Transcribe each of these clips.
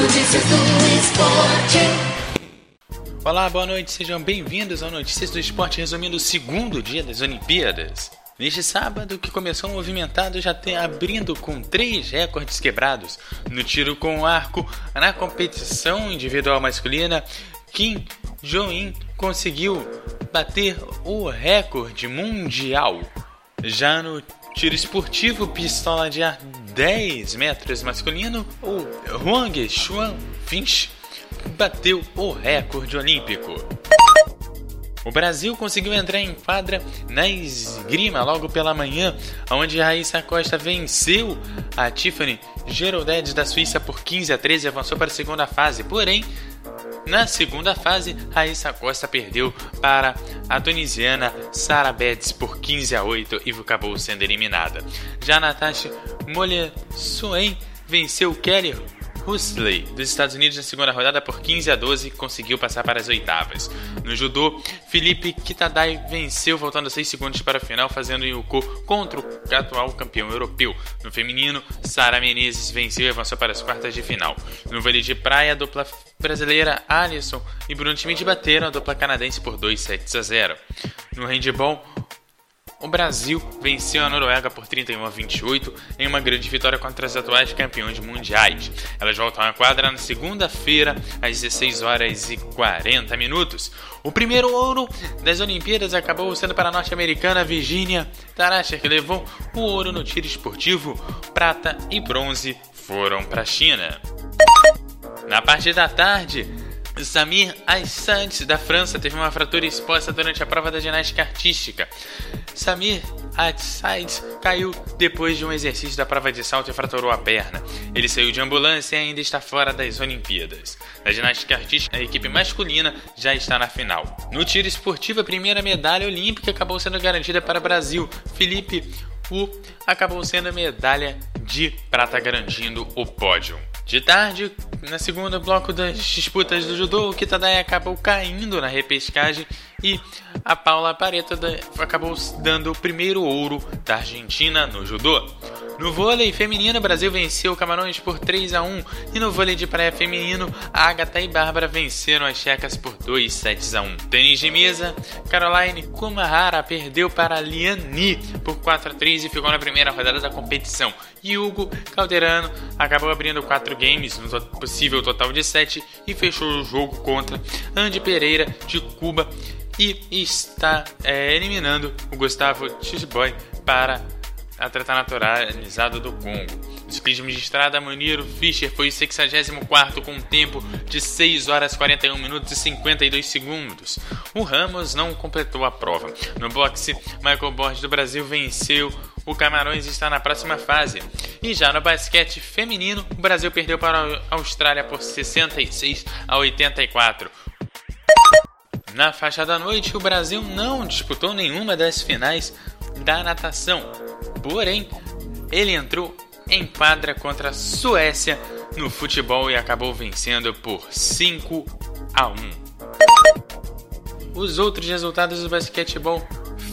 Notícias do esporte. Olá, boa noite, sejam bem-vindos ao Notícias do Esporte, resumindo o segundo dia das Olimpíadas. Neste sábado, que começou movimentado, já tem abrindo com três recordes quebrados no tiro com arco na competição individual masculina. Kim Jong-un conseguiu bater o recorde mundial. Já no tiro esportivo, pistola de ar 10 metros masculino, o Huang Xuan Finch bateu o recorde olímpico. O Brasil conseguiu entrar em quadra na esgrima logo pela manhã, onde Raíssa Costa venceu a Tiffany Geroldedes da Suíça por 15 a 13 e avançou para a segunda fase. Porém, na segunda fase, Raíssa Costa perdeu para a tunisiana Sara Betts por 15 a 8 e acabou sendo eliminada. Já Natasha Molessoen venceu Kelly Huxley, dos Estados Unidos, na segunda rodada por 15 a 12, conseguiu passar para as oitavas. No judô, Felipe Kitadai venceu, voltando 6 segundos para a final, fazendo Yuko contra o atual campeão europeu. No feminino, Sara Menezes venceu e avançou para as quartas de final. No vôlei de praia, a dupla brasileira Alisson e Bruno Schmidt bateram a dupla canadense por 2 sets a 0. No handball, o Brasil venceu a Noruega por 31 a 28 em uma grande vitória contra as atuais campeões mundiais. Elas voltam à quadra na segunda-feira às 16 horas e 40 minutos. O primeiro ouro das Olimpíadas acabou sendo para a norte-americana Virginia Taracher, que levou o ouro no tiro esportivo, prata e bronze foram para a China. Na parte da tarde, Samir Aissant, da França, teve uma fratura exposta durante a prova da ginástica artística. Samir Aissant caiu depois de um exercício da prova de salto e fraturou a perna. Ele saiu de ambulância e ainda está fora das Olimpíadas. Na ginástica artística, a equipe masculina já está na final. No tiro esportivo, a primeira medalha olímpica acabou sendo garantida para o Brasil. Felipe Wu acabou sendo a medalha de prata garantindo o pódio. De tarde, na segunda bloco das disputas do judô, o Kitadai acabou caindo na repescagem e a Paula Pareto acabou dando o primeiro ouro da Argentina no judô. No vôlei feminino, o Brasil venceu o Camarões por 3 a 1 e no vôlei de praia feminino, Agatha e Bárbara venceram as checas por 2 sets a 1. Tênis de mesa, Caroline Kumahara perdeu para Liani por 4 a 3 e ficou na primeira rodada da competição. E Hugo Calderano acabou abrindo 4 games no possível total de 7 e fechou o jogo contra Andy Pereira de Cuba e está é, eliminando o Gustavo Chisboy para atleta naturalizado do Congo. No ciclismo de estrada, Muniro Fischer foi o 64 com um tempo de 6 horas 41 minutos e 52 segundos. O Ramos não completou a prova. No boxe, Michael Borges do Brasil venceu o Camarões está na próxima fase. E já no basquete feminino, o Brasil perdeu para a Austrália por 66 a 84. Na faixa da noite, o Brasil não disputou nenhuma das finais da natação. Porém, ele entrou em quadra contra a Suécia no futebol e acabou vencendo por 5 a 1. Os outros resultados do basquetebol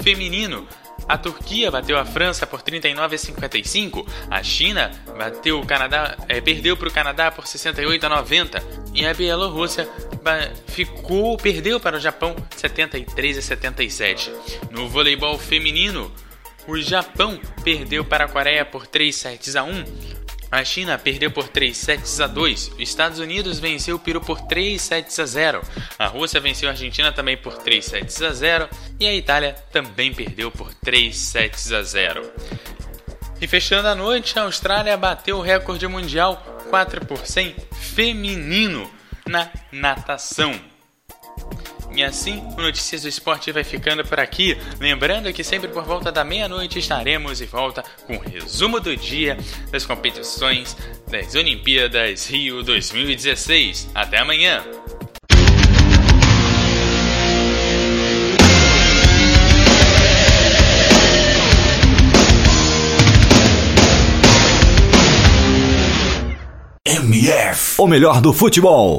feminino a Turquia bateu a França por 39 a 55. A China bateu o Canadá, é, perdeu para o Canadá por 68 a 90. E a Bielorrússia ficou, perdeu para o Japão 73 a 77. No voleibol feminino, o Japão perdeu para a Coreia por 3 sets a 1. A China perdeu por 3 sets a 2. Os Estados Unidos venceu o Peru por 3 sets a 0. A Rússia venceu a Argentina também por 3 sets a 0. E a Itália também perdeu por 3 sets a 0. E fechando a noite, a Austrália bateu o recorde mundial 4 por 100 feminino na natação. E assim, o Notícias do Esporte vai ficando por aqui. Lembrando que sempre por volta da meia-noite estaremos de volta com o resumo do dia das competições das Olimpíadas Rio 2016. Até amanhã! MF, o melhor do futebol.